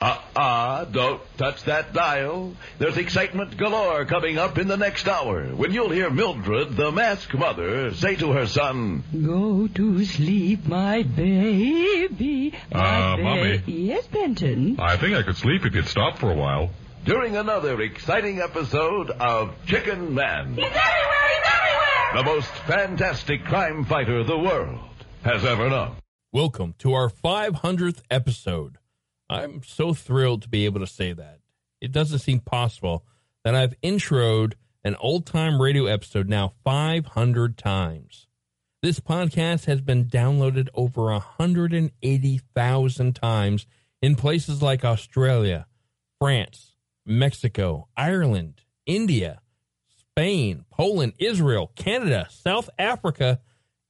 Uh-uh, don't touch that dial. There's excitement galore coming up in the next hour when you'll hear Mildred, the mask mother, say to her son, Go to sleep, my baby. My Uh, Mommy. Yes, Benton. I think I could sleep if you'd stop for a while. during another exciting episode of Chicken Man, He's everywhere! He's everywhere! the most fantastic crime fighter the world has ever known. Welcome to our 500th episode. I'm so thrilled to be able to say that. It doesn't seem possible that I've introed an old time radio episode now 500 times. This podcast has been downloaded over 180,000 times in places like Australia, France, Mexico, Ireland, India, Spain, Poland, Israel, Canada, South Africa,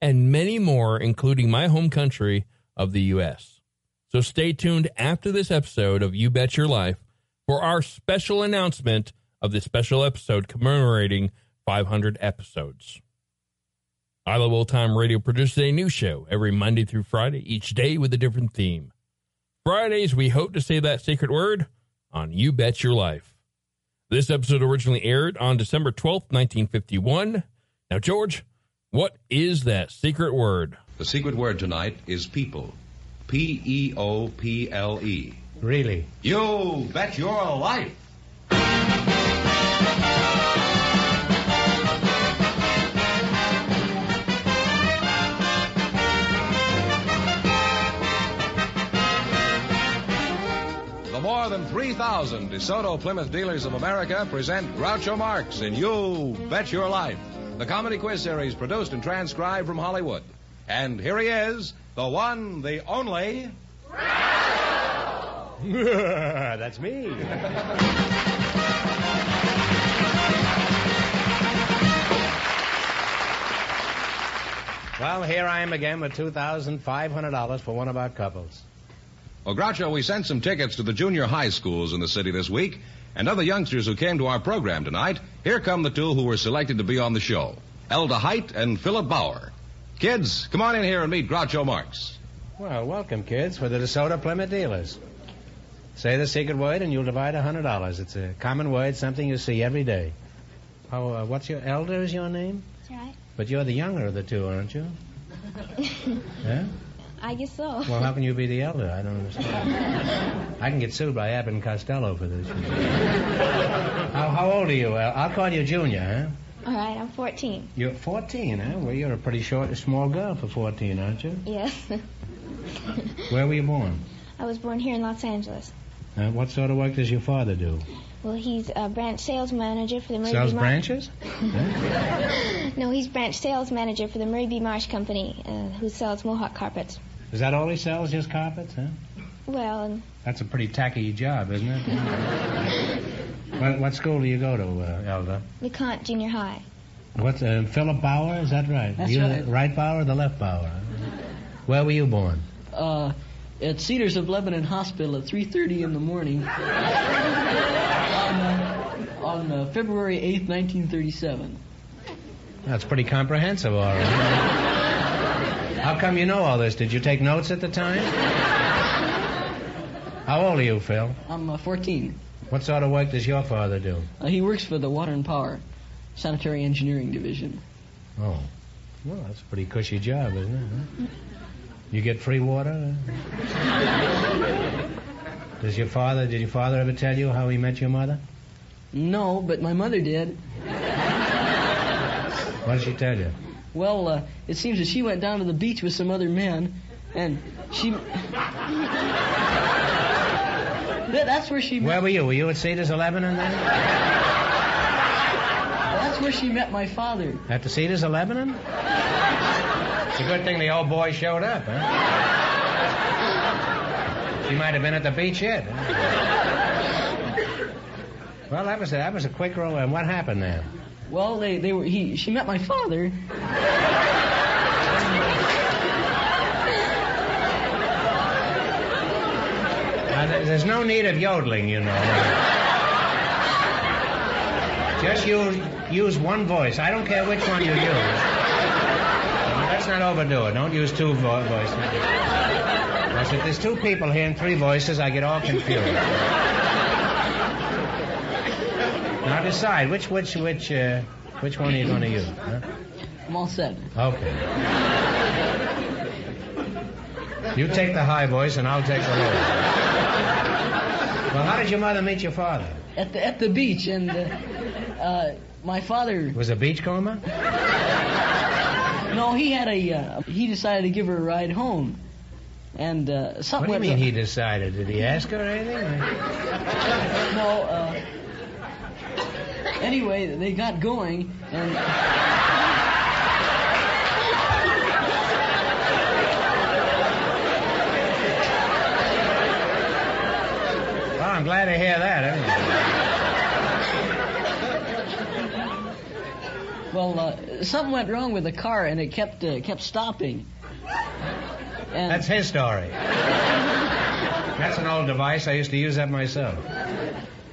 and many more, including my home country of the U.S. So stay tuned after this episode of You Bet Your Life for our special announcement of this special episode commemorating 500 episodes. I Love Old Time Radio produces a new show every Monday through Friday, each day with a different theme. Fridays, we hope to say that sacred word on You Bet Your Life. This episode originally aired on December 12th, 1951. Now, George, what is that secret word? The secret word tonight is people. P E O P L E. Really? You bet your life. The more than 3,000 DeSoto Plymouth dealers of America present Groucho Marx in You Bet Your Life, the comedy quiz series produced and transcribed from Hollywood. And here he is, the one, the only. That's me. well, here I am again with $2,500 for one of our couples. Well, Groucho, we sent some tickets to the junior high schools in the city this week, and other youngsters who came to our program tonight. Here come the two who were selected to be on the show Elda Height and Philip Bauer. Kids, come on in here and meet Groucho Marx. Well, welcome, kids, for the DeSoto Plymouth dealers. Say the secret word and you'll divide a $100. It's a common word, something you see every day. Oh, uh, what's your elder is your name? That's right. But you're the younger of the two, aren't you? Yeah? I guess so. Well, how can you be the elder? I don't understand. I can get sued by Abbott and Costello for this. how, how old are you? Uh, I'll call you Junior, huh? All right, I'm 14. You're 14, huh? Well, you're a pretty short, small girl for 14, aren't you? Yes. Where were you born? I was born here in Los Angeles. Uh, what sort of work does your father do? Well, he's a branch sales manager for the Murray Sells B. Marsh. branches? No, he's branch sales manager for the Murray B. Marsh Company, uh, who sells Mohawk carpets. Is that all he sells, just carpets, huh? Well, and That's a pretty tacky job, isn't it? what, what school do you go to, uh, Elda? LeConte Junior High. What's uh, Philip Bauer? Is that right? That's you right. the right Bauer or the left Bauer? Where were you born? Uh, at Cedars of Lebanon Hospital at 3.30 in the morning on, uh, on uh, February 8th, 1937. That's pretty comprehensive, all right. How come you know all this? Did you take notes at the time? How old are you, Phil? I'm uh, 14. What sort of work does your father do? Uh, he works for the Water and Power Sanitary Engineering Division. Oh. Well, that's a pretty cushy job, isn't it? Huh? You get free water? Does your father, did your father ever tell you how he met your mother? No, but my mother did. What did she tell you? Well, uh, it seems that she went down to the beach with some other men, and she. That- That's where she met. Where were you? Were you at Cedars of Lebanon then? That's where she met my father. At the Cedars of Lebanon? It's a good thing the old boy showed up, huh? She might have been at the beach yet. Huh? Well, that was a, that was a quick roll. And what happened then? Well, they, they were he she met my father. Now, there- there's no need of yodeling, you know. Just use, use one voice. I don't care which one you use. Let's not overdo it. Don't use two vo- voices. Because if there's two people here and three voices, I get all confused. Now decide which which which uh, which one are you going to use? Huh? I'm all set. Okay. You take the high voice and I'll take the low. Well, how did your mother meet your father? At the at the beach, and uh, uh, my father. Was a beachcomber? No, he had a. Uh, he decided to give her a ride home, and uh, What do you mean he decided? Did he ask her or anything? No. Uh, anyway, they got going, and I'm glad to hear that. well, uh, something went wrong with the car, and it kept uh, kept stopping. And That's his story. That's an old device. I used to use that myself.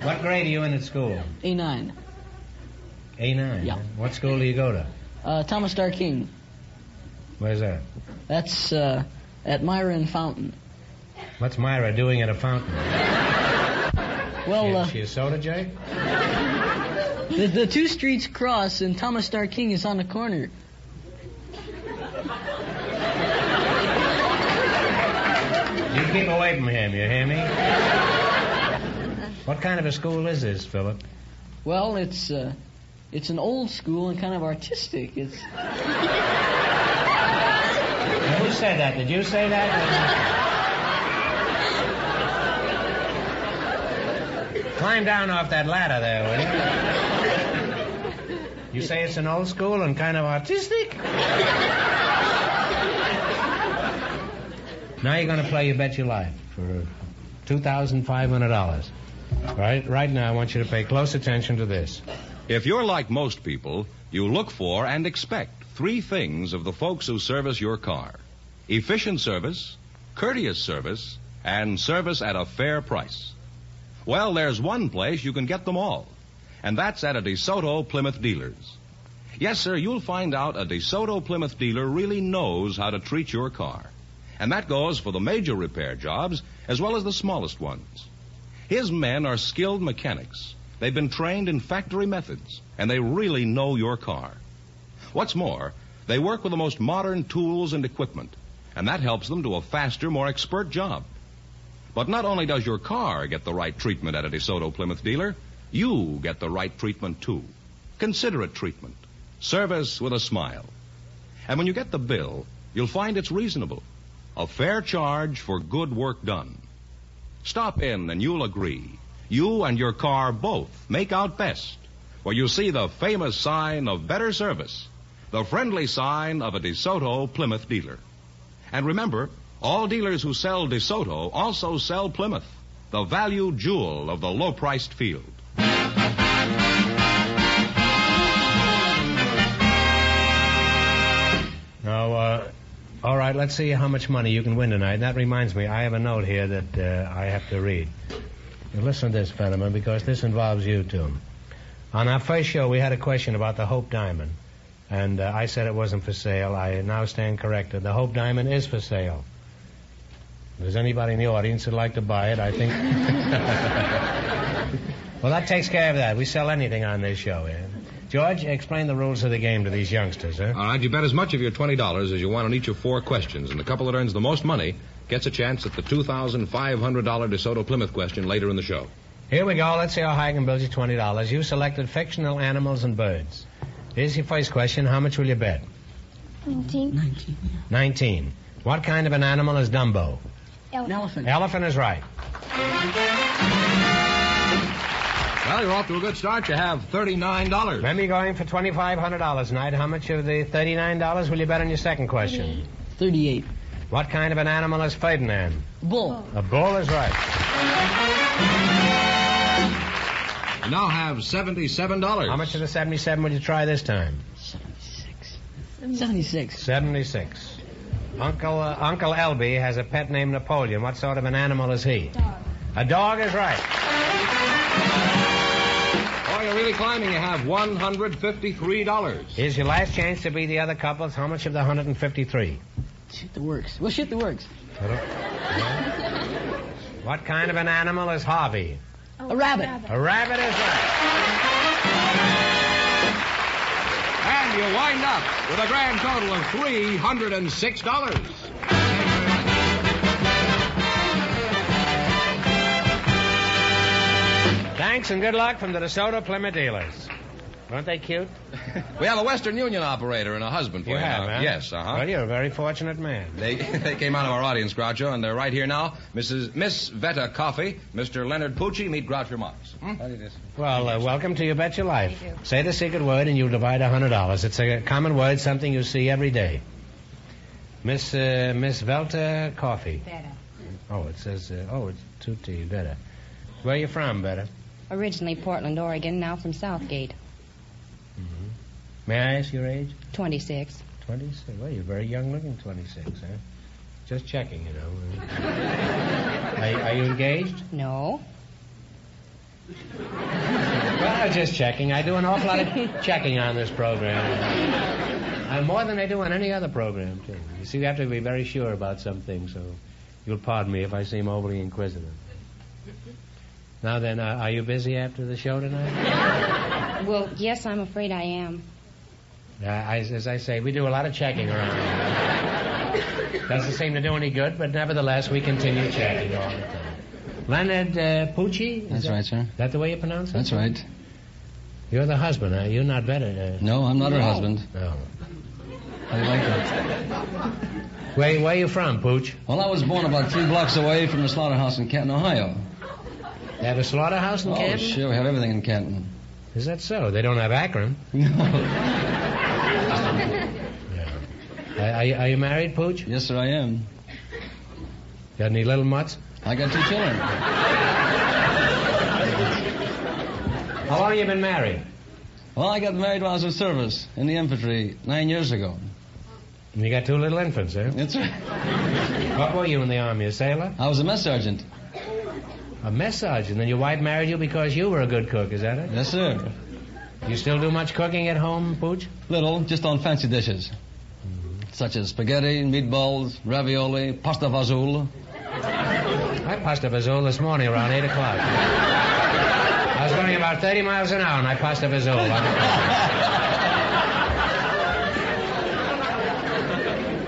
What grade are you in at school? A9. A9. Yeah. What school do you go to? Uh, Thomas Starr King. Where's that? That's uh, at Myra and Fountain. What's Myra doing at a fountain? Well, Is uh, she a soda jake? the, the two streets cross, and Thomas Starr King is on the corner. You keep away from him, you hear me? What kind of a school is this, Philip? Well, it's uh, it's an old school and kind of artistic. It's Now, who said that? Did you say that? Climb down off that ladder there, will you? You say it's an old school and kind of artistic? Now you're going to play You Bet Your Life for $2,500. Right, right now, I want you to pay close attention to this. If you're like most people, you look for and expect three things of the folks who service your car efficient service, courteous service, and service at a fair price. Well, there's one place you can get them all, and that's at a DeSoto Plymouth Dealers. Yes, sir, you'll find out a DeSoto Plymouth dealer really knows how to treat your car. And that goes for the major repair jobs as well as the smallest ones. His men are skilled mechanics. They've been trained in factory methods, and they really know your car. What's more, they work with the most modern tools and equipment, and that helps them do a faster, more expert job. But not only does your car get the right treatment at a DeSoto Plymouth dealer, you get the right treatment too. Considerate treatment. Service with a smile. And when you get the bill, you'll find it's reasonable. A fair charge for good work done. Stop in and you'll agree. You and your car both make out best. Where you see the famous sign of better service. The friendly sign of a DeSoto Plymouth dealer. And remember, all dealers who sell DeSoto also sell Plymouth, the value jewel of the low priced field. Now, uh, all right, let's see how much money you can win tonight. That reminds me, I have a note here that uh, I have to read. Now, listen to this, Fenneman, because this involves you too. On our first show, we had a question about the Hope Diamond. And uh, I said it wasn't for sale. I now stand corrected. The Hope Diamond is for sale. If there's anybody in the audience who'd like to buy it, I think. well, that takes care of that. We sell anything on this show, yeah. George, explain the rules of the game to these youngsters, huh? All right, you bet as much of your $20 as you want on each of four questions, and the couple that earns the most money gets a chance at the $2,500 DeSoto Plymouth question later in the show. Here we go. Let's see how high I can build you twenty dollars. You selected fictional animals and birds. Here's your first question. How much will you bet? Nineteen. Nineteen. What kind of an animal is Dumbo? An elephant. Elephant is right. Well, you're off to a good start. You have $39. Remember, you're going for twenty-five hundred dollars tonight. How much of the thirty-nine dollars will you bet on your second question? 38. What kind of an animal is Ferdinand? Bull. A bull is right. You now have $77. How much of the seventy-seven will you try this time? 76. Seventy-six. Uncle uh, Uncle Elby has a pet named Napoleon. What sort of an animal is he? Dog. A dog is right. Oh, you're really climbing. You have $153. Here's your last chance to be the other couples. How much of the 153? Shit the works. Well, shit the works. What kind of an animal is Harvey? Oh, A rabbit. A rabbit is right. You wind up with a grand total of $306. Thanks and good luck from the DeSoto Plymouth dealers. Weren't they cute? We have a Western Union operator and a husband for You you, have, now. huh? Yes, uh-huh. Well, you're a very fortunate man. They they came out of our audience, Groucho, and they're right here now. Mrs. Miss Vetta Coffee, Mr. Leonard Pucci, meet Groucho Marx. Hmm? Well, uh, welcome to You Bet Your Life. Say the secret word and you'll divide a hundred dollars. It's a common word, something you see every day. Miss uh, Miss Velta Coffee. Better. Oh, it says. Uh, oh, it's Tutti Betta. Where are you from, Betta? Originally Portland, Oregon, now from Southgate. May I ask your age? 26. Twenty-six. Well, you're very young looking. Twenty-six, huh? Just checking, you know. are, are you engaged? No. Well, just checking. I do an awful lot of checking on this program. Uh, more than I do on any other program, too. You see, you have to be very sure about some things, so you'll pardon me if I seem overly inquisitive. Now then, uh, are you busy after the show tonight? Well, yes, I'm afraid I am. Uh, I, as I say, we do a lot of checking around here. Doesn't seem to do any good, but nevertheless, we continue checking all the time. Leonard uh, Pucci? That's that- right, sir. Is that the way you pronounce it? That's right. You're the husband, huh? You're not better. Uh, No, I'm not her husband. no. Do you like that? Where, where you from, Pooch? Well, I was born about three blocks away from the slaughterhouse in Canton, Ohio. They have a slaughterhouse in oh, Canton? Oh, sure. We have everything in Canton. Is that so? They don't have Akron. Uh, are, you, are you married, Pooch? yes, sir, I am. Got any little mutts? I got two children. How long have you been married? Well, I got married while I was in service in the infantry nine years ago. And you got two little infants, eh? That's right. What were you in the army, a sailor? I was a mess sergeant. A mess sergeant. Then your wife married you because you were a good cook, is that it? Yes, sir. You still do much cooking at home, Pooch? Little, just on fancy dishes. Such as spaghetti, meatballs, ravioli, pasta fazool. I passed a Vazole this morning around 8 o'clock. I was going about 30 miles an hour and I passed a Vazole.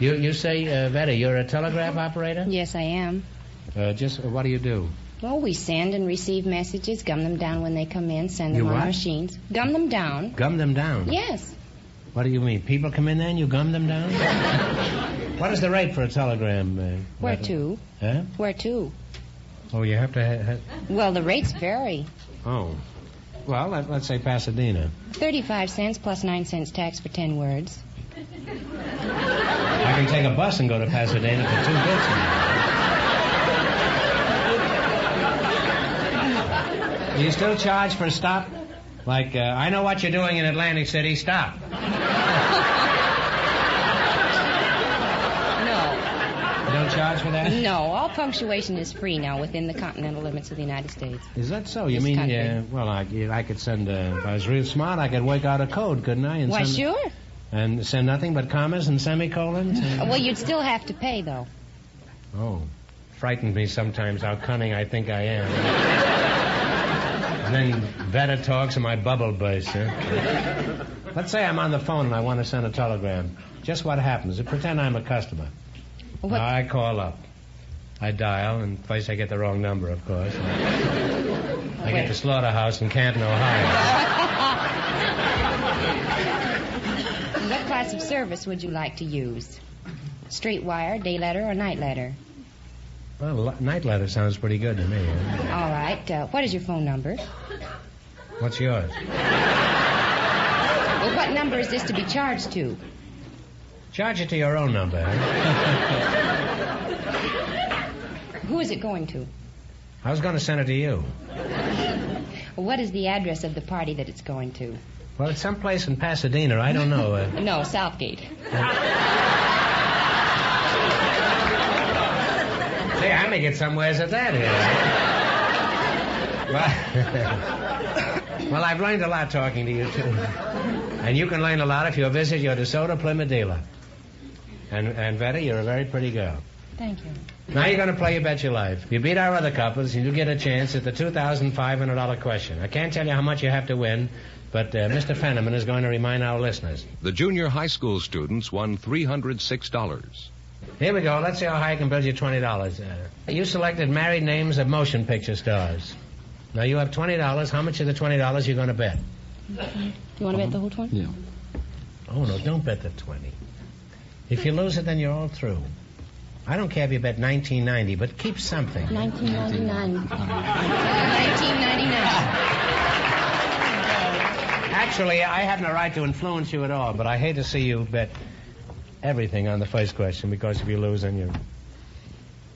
you, you say, uh, Vetta, you're a telegraph operator? Yes, I am. Uh, just, uh, what do you do? Well, we send and receive messages, gum them down when they come in, send them You on what? machines. Gum them down. Gum them down? Yes. What do you mean? People come in there and you gum them down? what is the rate for a telegram? Uh, Where to? Huh? Where to? Oh, you have to ha- ha- Well, the rates vary. Oh. Well, let, let's say Pasadena. 35 cents plus 9 cents tax for 10 words. I can take a bus and go to Pasadena for two bits. Do you still charge for a stop? Like, uh, I know what you're doing in Atlantic City. Stop. No. Don't charge for that? No, all punctuation is free now within the continental limits of the United States. Is that so? You This mean, country. uh, well, I, I could send, uh, if I was real smart, I could work out a code, couldn't I? And Why, send- sure. And send nothing but commas and semicolons? And- Well, you'd still have to pay, though. Oh, frightened me sometimes how cunning I think I am. and then Veta talks and my bubble bursts. Huh? Let's say I'm on the phone and I want to send a telegram. Just what happens? Pretend I'm a customer. What- I call up. I dial, and twice I get the wrong number, of course. I get the slaughterhouse in Canton, Ohio. What class of service would you like to use? Straight wire, day letter, or night letter? Well, night letter sounds pretty good to me. huh? All right. Uh, what is your phone number? What's yours? Well, what number is this to be charged to? Charge it to your own number. huh? Who is it going to? I was going to send it to you. What is the address of the party that it's going to? Well, it's someplace in Pasadena. I don't know. Uh, No, Southgate. See, I may get somewheres at that here. well, well, I've learned a lot talking to you, too. And you can learn a lot if you'll visit your DeSoto Plymouth dealer. And, and Vetta, you're a very pretty girl. Thank you. Now you're going to play You Bet Your Life. You beat our other couples, and you get a chance at the $2,500 question. I can't tell you how much you have to win, but uh, Mr. Fenneman is going to remind our listeners. The junior high school students won $306. Here we go. Let's see how high I can build you twenty dollars. Uh, you selected married names of motion picture stars. Now you have twenty dollars. How much of the twenty dollars you going to bet? Do you want to bet the whole twenty? Yeah. Oh no, don't bet the twenty. If you lose it, then you're all through. I don't care if you bet nineteen ninety, but keep something. 1999. 1999. Actually, I have no right to influence you at all, but I hate to see you bet everything on the first question because if you lose, then you're.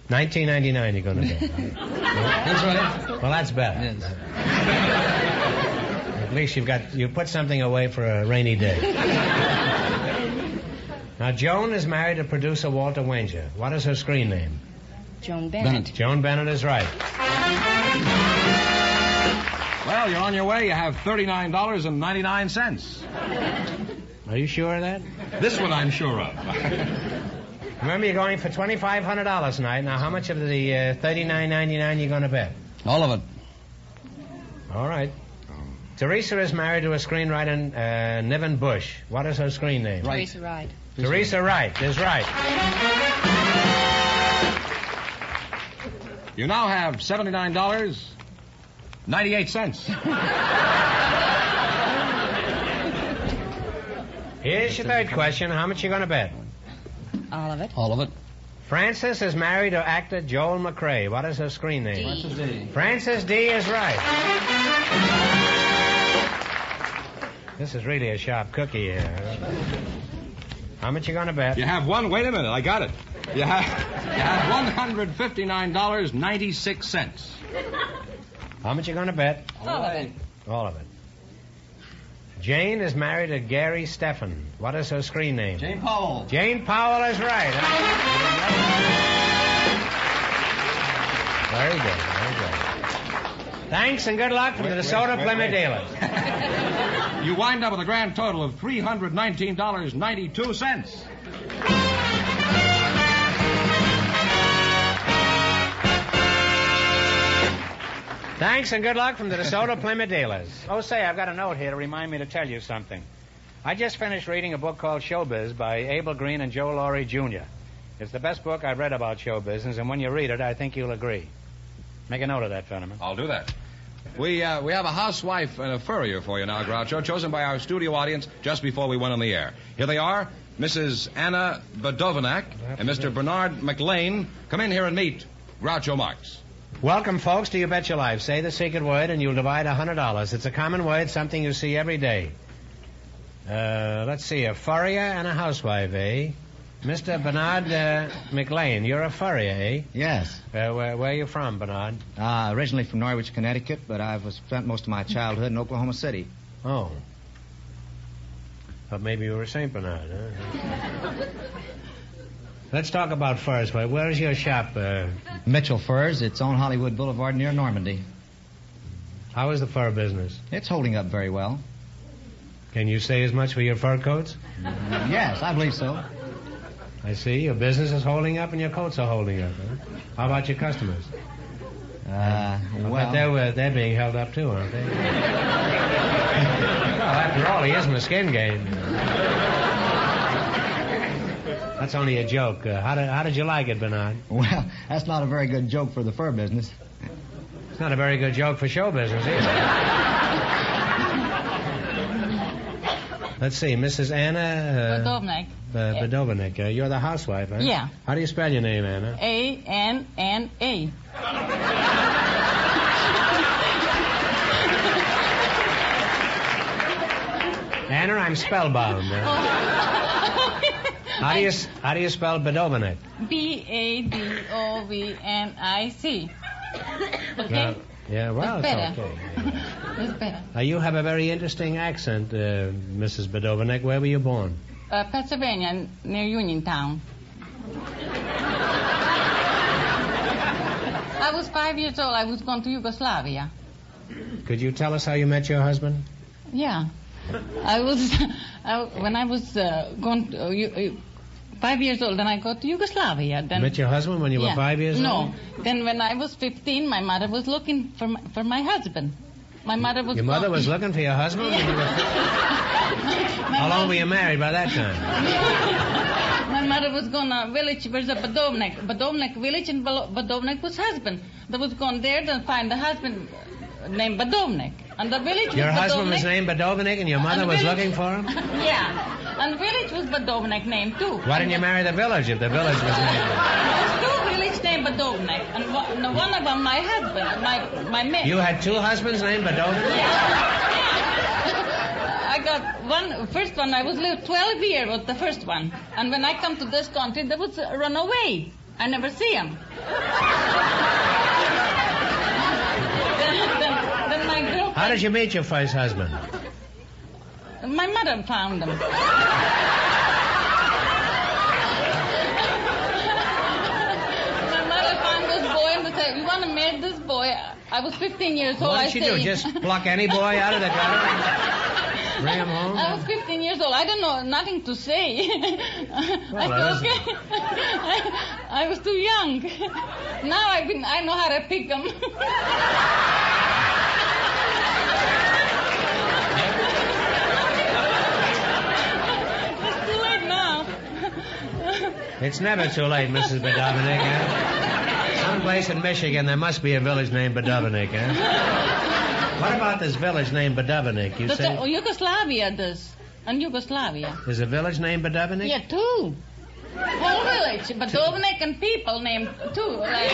1999 you're going to bet. That's right. Well, that's better. Yes. At least you've got you put something away for a rainy day. Now Joan is married to producer Walter Wanger. What is her screen name? Joan Bennett. Bennett. Joan Bennett is right. Well, you're on your way. You have $39.99. Are you sure of that? This one I'm sure of. Remember, you're going for twenty five hundred dollars tonight. Now, how much of the uh, thirty nine ninety nine you going to bet? All of it. All right. Teresa is married to a screenwriter, uh, Niven Busch. What is her screen name? Right. Teresa Wright. Teresa Wright is right. You now have $79.98. Here's your third question. How much you going to bet? All of it. All of it. Frances is married to actor Joel McCrea. What is her screen name? Dee. Frances Dee is right. This is really a sharp cookie here. How much you going to bet? You have one. Wait a minute. I got it. You have, you have $159.96. How much you going to bet? All of it. All of it. Jane is married to Geary Steffen. What is her screen name? Jane Powell. Jane Powell is right. Very good, very good. Thanks and good luck from the DeSoto wait, Plymouth wait. dealers. You wind up with a grand total of $319.92. Thanks and good luck from the DeSoto Plymouth dealers. Oh, say, I've got a note here to remind me to tell you something. I just finished reading a book called Showbiz by Abel Green and Joe Laurie Jr. It's the best book I've read about show business, and when you read it, I think you'll agree. Make a note of that, Fenneman. I'll do that. We, uh, we have a housewife and a furrier for you now, Groucho, chosen by our studio audience just before we went on the air. Here they are, Mrs. Anna Badovanak and Mr. Bernard McLean. Come in here and meet Groucho Marx. Welcome, folks, to You Bet Your Life. Say the secret word, and you'll divide a $100. It's a common word, something you see every day. Uh, let's see, a furrier and a housewife, eh? Mr. Bernard uh, McLean, you're a furrier, eh? Yes. Uh, where, where are you from, Bernard? Uh, originally from Norwich, Connecticut, but I've spent most of my childhood in Oklahoma City. Oh. But maybe you were St. Bernard, huh? Let's talk about furs. Where- Where's your shop? Uh, Mitchell Furs. It's on Hollywood Boulevard near Normandy. how is the fur business? It's holding up very well. Can you say as much for your fur coats? Yes, I believe so. I see. Your business is holding up and your coats are holding up. Huh? How about your customers? Uh, well, bet they're, uh, they're being held up too, aren't they? well, after all, he isn't a skin game. That's only a joke. Uh, how, did, how did you like it, Bernard? well, that's not a very good joke for the fur business. It's not a very good joke for show business either. Let's see, Mrs. Anna uh, Badovnik. Uh, Badovanek. Uh, you're the housewife, huh? Yeah. How do you spell your name, Anna? A N N A. Anna, I'm spellbound. Uh, how do you how do you spell Badovanek? B A D O V N I C. Okay? Yeah, well, That's it's better. okay. That's better. Uh, you have a very interesting accent, uh, Mrs. Badovanek. Where were you born? Uh, Pennsylvania, near Uniontown. I was five years old. I was going to Yugoslavia. Could you tell us how you met your husband? Yeah. I was, I, when I was uh, going to, uh, you, uh, five years old, then I go to Yugoslavia. You Then met your husband when you were five years no. old? No. Then when I was 15, my mother was looking for my, for my husband. My mother was. Your mother was looking for your husband? you How long were you married by that time? My mother was going to village, where's a Badovnik? Badovnik village, and Badovnik was husband. They was going there to find the husband named Badovnik. And the village Your was husband was named Badovnik and your mother And was village- looking for him? yeah. And village was Badovnik name too. Why didn't you marry the village if the village was named? Named Badovnik. And one, no, one of them my husband, my, my mate. You had two husbands named Badovanek? I got one, first one, I was lived 12 years with the first one. And when I come to this country, they would uh, run away. I never see them. then, then, then my girlfriend, How did you meet your first husband? my mother found them. my mother found this you want to marry this boy? I was 15 years old. What did you say, do? Just pluck any boy out of the gutter? Bring him home? I was 15 years old. I don't know nothing to say. I said, okay. I, I was too young. Now I've been, I know how to pick them. it's too late now. It's never too late, Mrs. Badovanek. Someplace in Michigan, there must be a village named Badovanek. Huh? What about this village named Badovanek? You say uh, Yugoslavia does. And Yugoslavia. there's a village named Badovanek? Yeah, two. Whole village. But Dovnik and people named two. Like,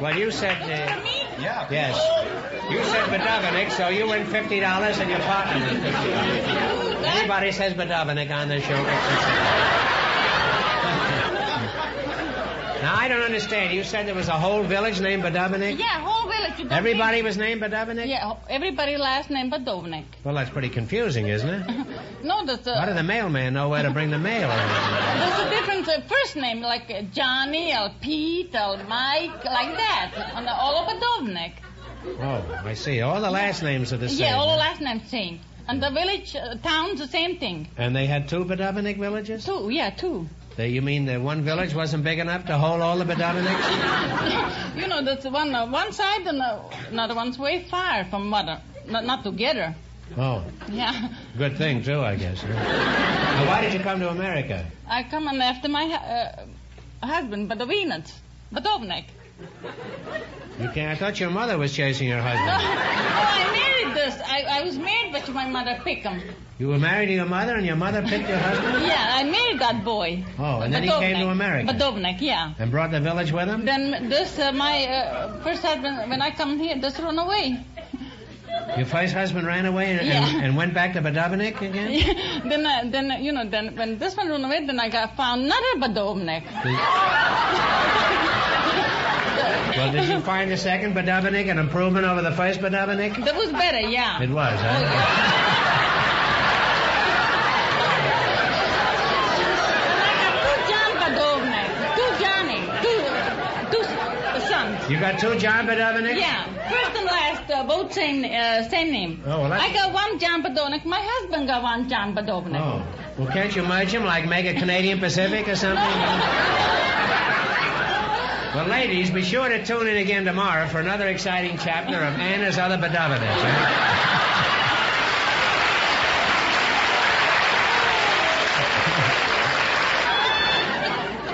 Well, you said. Uh, yeah. Yes. You said Badovanek, so you win fifty dollars, and your partner wins fifty dollars. Anybody says Badovanek on the show gets fifty. Now I don't understand. You said there was a whole village named Badovanek. yeah, whole village. Everybody was named Badovanek. Yeah, everybody last name but Dovnik. Well, that's pretty confusing, isn't it? No, that's How did the mailman know where to bring the mail? there's a different uh, first name, like uh, Johnny, or Pete, or Mike, like that. And all over Dovnik. Oh, I see. All the last names are the same. Yeah, all the last names same. And the village, uh, towns, the same thing. And they had two Badovanek villages? Two, yeah, two. They, you mean the one village wasn't big enough to hold all the Badovaneks? you know, that's one uh, one side and uh, another one's way far from mother. Not, not together. Oh, Yeah. good thing, too, I guess. Now, why did you come to America? I come and after my uh, husband, Badovinac. Badovnik. You can't, I thought your mother was chasing your husband. no, I married this. I, I was married, but my mother picked him. You were married to your mother and your mother picked your husband? Yeah, I married that boy. Oh, and then he came to America. Badovnik, yeah. And brought the village with him? Then this, uh, my uh, first husband, when I come here, just run away. Your first husband ran away and, Yeah. and, and went back to Badovnik again? then, uh, then uh, you know, then when this one run away, then I got found another Badovnik. Well, did you find the second Badovanek an improvement over the first Badovanek? That was better, yeah. It was, huh? Oh, Two John Badovnik. Two Johnny. Two, two You got two John Badovnik? Yeah, first and last, uh, both same uh, same name. Oh, well, that's- I got one John Badovnik. My husband got one John Badovnik. Oh. Well, can't you merge them like make a Canadian Pacific or something? Well, ladies, be sure to tune in again tomorrow for another exciting chapter of Anna's Other Badovnik.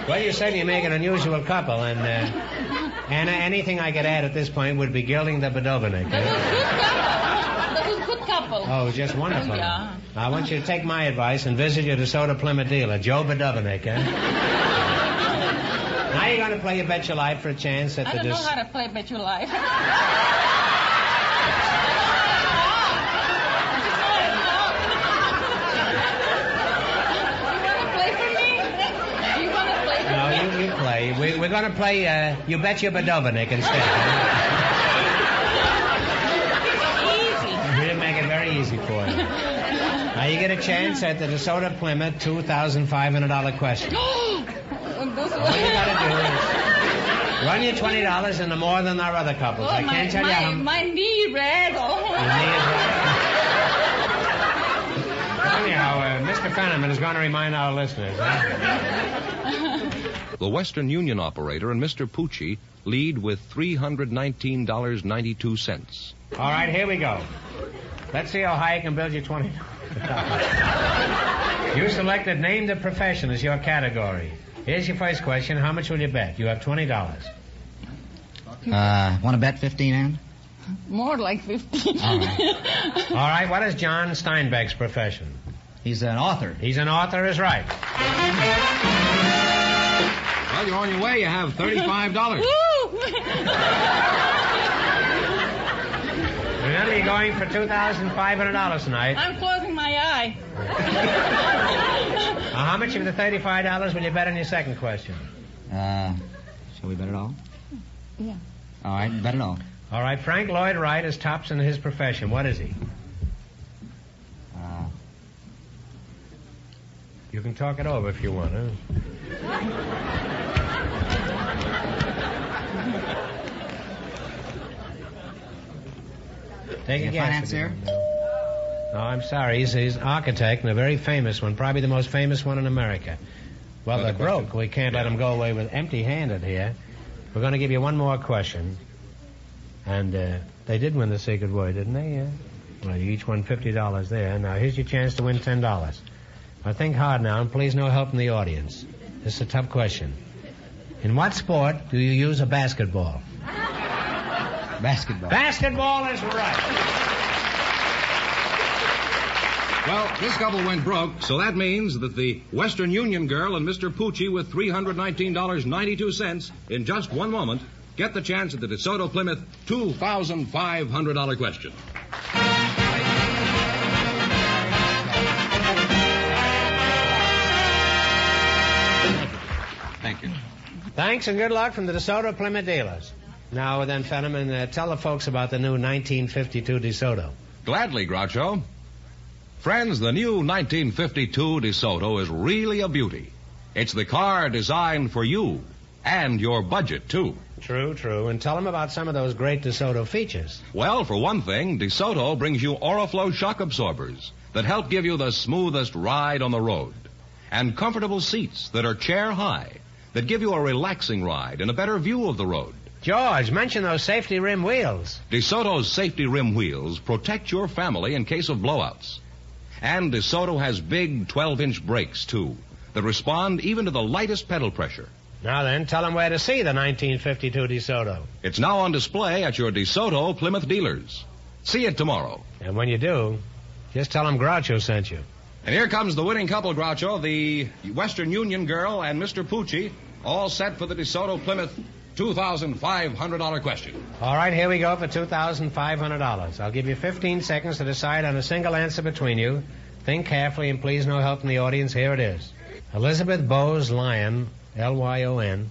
Well, you said you make an unusual couple, and uh, Anna, anything I could add at this point would be gilding the Badovnik. That was a good couple. Oh, just wonderful. Oh, yeah. I want you to take my advice and visit your DeSoto Plymouth dealer, Joe Badovnik, eh? Now you're going to play You Bet Your Life for a chance at I the I don't know how to play Bet Your Life. play for me? You want to play for No, me? you, you play. We, we're going to play uh, You Bet Your Badovnik instead. eh? We'll make it very easy for you. Now you get a chance at the DeSoto Plymouth $2,500 question. All All you got to do is run your $20 into more than our other couples. Oh, I my, can't tell my, you how my knee red. Oh. Anyhow, uh, Mr. Fenneman is going to remind our listeners. Huh? The Western Union operator and Mr. Pucci lead with $319.92. All right, here we go. Let's see how high you can build your 20. you selected name the profession as your category. Here's your first question. How much will you bet? You have $20. Uh, want to bet 15, Ann? More like 15. All right. All right, what is John Steinbeck's profession? He's an author. He's an author, is right. Well, you're on your way. You have $35. Remember, you're going for $2,500 tonight. I'm closing my eye. Now, how much of the $35 will you bet on your second question? Uh, shall we bet it all? Yeah. All right, bet it all. All right, Frank Lloyd Wright is tops in his profession. What is he? Uh, You can talk it over if you want. Huh? Take Is a guess. financier? No, I'm sorry. He's, he's an architect and a very famous one, probably the most famous one in America. Well, Another they're broke. We can't let them go away with empty-handed here. We're going to give you one more question. And uh, they did win the secret word, didn't they? Yeah. Well, you each won fifty dollars there. Now here's your chance to win ten dollars. Now think hard now, and please no help from the audience. This is a tough question. In what sport do you use a basketball? basketball. Basketball is right. Well, this couple went broke, so that means that the Western Union girl and Mr. Pucci with $319.92 in just one moment get the chance at the DeSoto Plymouth $2,500 question. Thank you. Thanks and good luck from the DeSoto Plymouth dealers. Now then, Fenneman, uh, tell the folks about the new 1952 DeSoto. Gladly, Groucho. Friends, the new 1952 DeSoto is really a beauty. It's the car designed for you and your budget, too. True, true. And tell them about some of those great DeSoto features. Well, for one thing, DeSoto brings you Oriflow shock absorbers that help give you the smoothest ride on the road. And comfortable seats that are chair high that give you a relaxing ride and a better view of the road. George, mention those safety rim wheels. DeSoto's safety rim wheels protect your family in case of blowouts. And DeSoto has big 12 inch brakes, too, that respond even to the lightest pedal pressure. Now then, tell them where to see the 1952 DeSoto. It's now on display at your DeSoto Plymouth dealers. See it tomorrow. And when you do, just tell them Groucho sent you. And here comes the winning couple, Groucho, the Western Union girl and Mr. Pucci, all set for the DeSoto Plymouth $2,500 question. All right, here we go for $2,500. I'll give you 15 seconds to decide on a single answer between you. Think carefully and please no help from the audience. Here it is. Elizabeth Bowes Lyon, L-Y-O-N,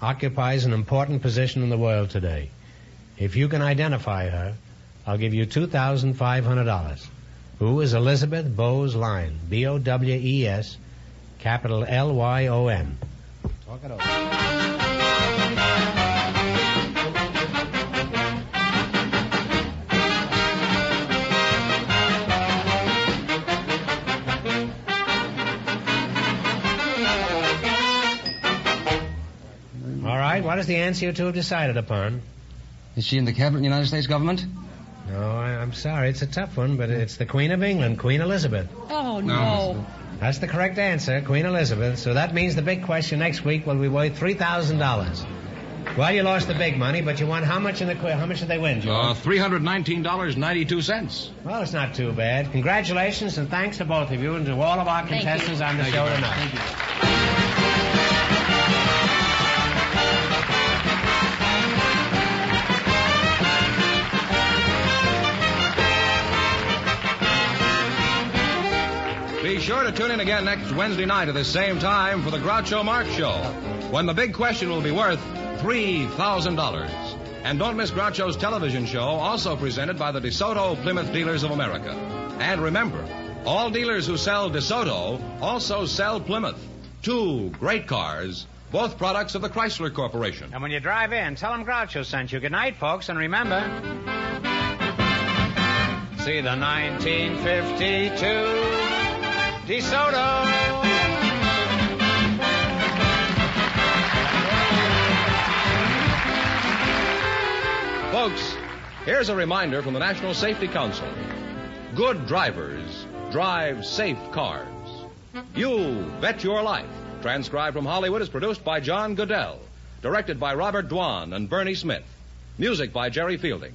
occupies an important position in the world today. If you can identify her, I'll give you $2,500. Who is Elizabeth Bowes Lyon? B-O-W-E-S, capital L-Y-O-N. Talk it over. Is the answer you two have decided upon? Is she in the cabinet of the United States government? No, I, I'm sorry. It's a tough one, but it's the Queen of England, Queen Elizabeth. Oh, no. That's the correct answer, Queen Elizabeth. So that means the big question next week will be worth three thousand dollars. Well, you lost the big money, but you won how much in the quiz? How much did they win, George? Uh, $319.92. Well, it's not too bad. Congratulations and thanks to both of you and to all of our Thank you. contestants on the Thank show you. tonight. Sure to tune in again next Wednesday night at the same time for the Groucho Marx Show, when the big question will be worth $3,000. And don't miss Groucho's television show, also presented by the DeSoto Plymouth Dealers of America. And remember, all dealers who sell DeSoto also sell Plymouth. Two great cars, both products of the Chrysler Corporation. And when you drive in, tell them Groucho sent you. Good night, folks, and remember. See the 1952 DeSoto. Folks, here's a reminder from the National Safety Council. Good drivers drive safe cars. You Bet Your Life, transcribed from Hollywood, is produced by John Guedel, directed by Robert Dwan and Bernie Smith, music by Jerry Fielding.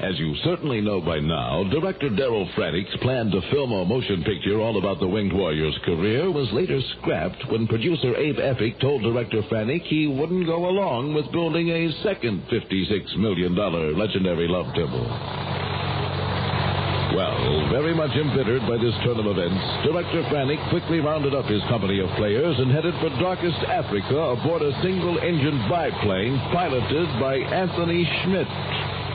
As you certainly know by now, director Daryl Frannix planned to film a motion picture all about the Winged Warrior's career was later scrapped when producer Abe Effick told director Franick he wouldn't go along with building a second $56 million legendary love temple. Well, very much embittered by this turn of events, director Franick quickly rounded up his company of players and headed for darkest Africa aboard a single-engine biplane piloted by Anthony Schmidt.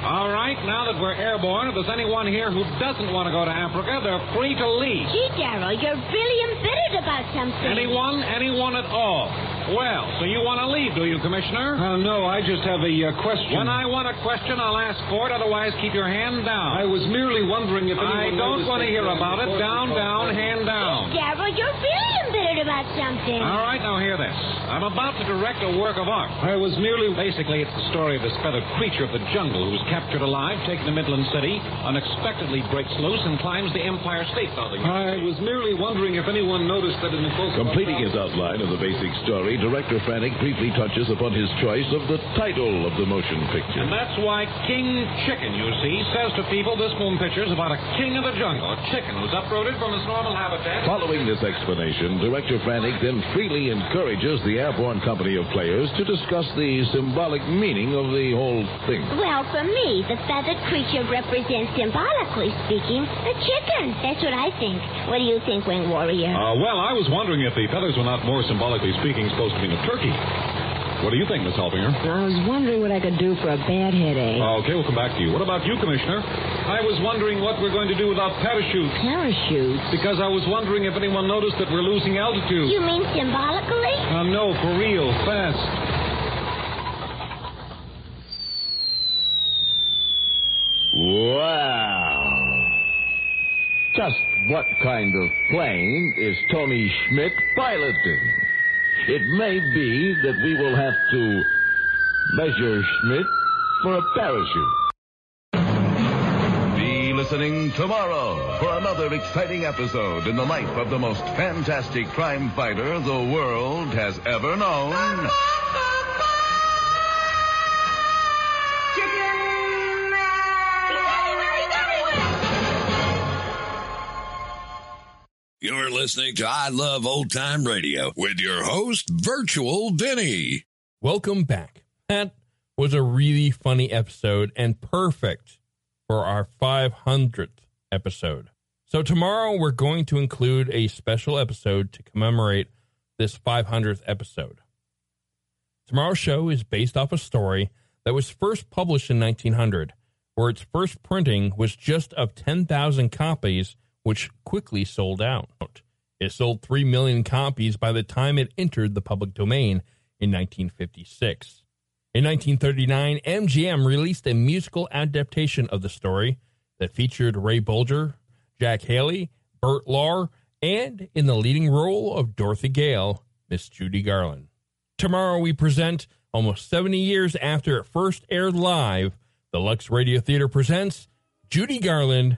All right, now that we're airborne, if there's anyone here who doesn't want to go to Africa, they're free to leave. Gee, Daryl, you're really embittered about something. Anyone, anyone at all. Well, so you want to leave, do you, Commissioner? Uh, no, I just have a uh, question. When I want a question, I'll ask for it. Otherwise, keep your hand down. I was merely wondering if anyone. I anyone don't want to hear about it. Down, down, hand down. Daryl, you're really embittered about something. All right, now hear this. I'm about to direct a work of art. I was merely. Basically, it's the story of this feathered creature of the jungle who's captured alive, taken to Midland City, unexpectedly breaks loose, and climbs the Empire State Building. I was merely wondering if anyone noticed that in the book. Completing his outline of the basic story, director Franick briefly touches upon his choice of the title of the motion picture. And that's why King Chicken, you see, says to people this moon picture's about a king of the jungle, a chicken who's uprooted from his normal habitat. Following this explanation, director Franick then freely encourages the airborne company of players to discuss the symbolic meaning of the whole thing. Well, for me, the feathered creature represents, symbolically speaking, a chicken. That's what I think. What do you think, Wing Warrior? Uh, well, I was wondering if the feathers were not more symbolically speaking supposed to mean a turkey. What do you think, Miss Helfinger? I was wondering what I could do for a bad headache. Okay, we'll come back to you. What about you, Commissioner? I was wondering what we're going to do without parachutes. Parachutes? Because I was wondering if anyone noticed that we're losing altitude. You mean symbolically? Uh, no, for real, fast. Wow. just what kind of plane is Tony Schmidt piloting? It may be that we will have to measure Schmidt for a parachute. Be listening tomorrow for another exciting episode in the life of the most fantastic crime fighter the world has ever known. You're listening to I Love Old Time Radio with your host, Virtual Vinny. Welcome back. That was a really funny episode and perfect for our 500th episode. So, tomorrow we're going to include a special episode to commemorate this 500th episode. Tomorrow's show is based off a story that was first published in 1900, where its first printing was just of 10,000 copies, which quickly sold out. It sold 3 million copies by the time it entered the public domain in 1956. In 1939, MGM released a musical adaptation of the story that featured Ray Bolger, Jack Haley, Bert Lahr, and in the leading role of Dorothy Gale, Miss Judy Garland. Tomorrow we present, almost 70 years after it first aired live, the Lux Radio Theater presents Judy Garland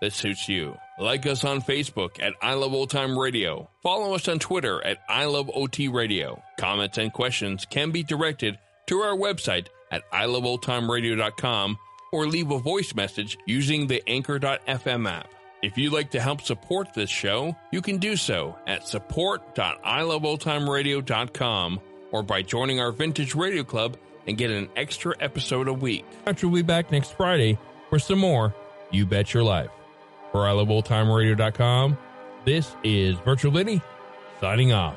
that suits you. Like us on Facebook at I Love Old Time Radio. Follow us on Twitter at I Love OT Radio. Comments and questions can be directed to our website at iloveoldtimeradio.com or leave a voice message using the Anchor.fm app. If you'd like to help support this show, you can do so at support.iloveoldtimeradio.com or by joining our Vintage Radio Club and get an extra episode a week. We'll be back next Friday for some more You Bet Your Life. For iloveoldtimeradio.com, this is Virtual Vinny signing off.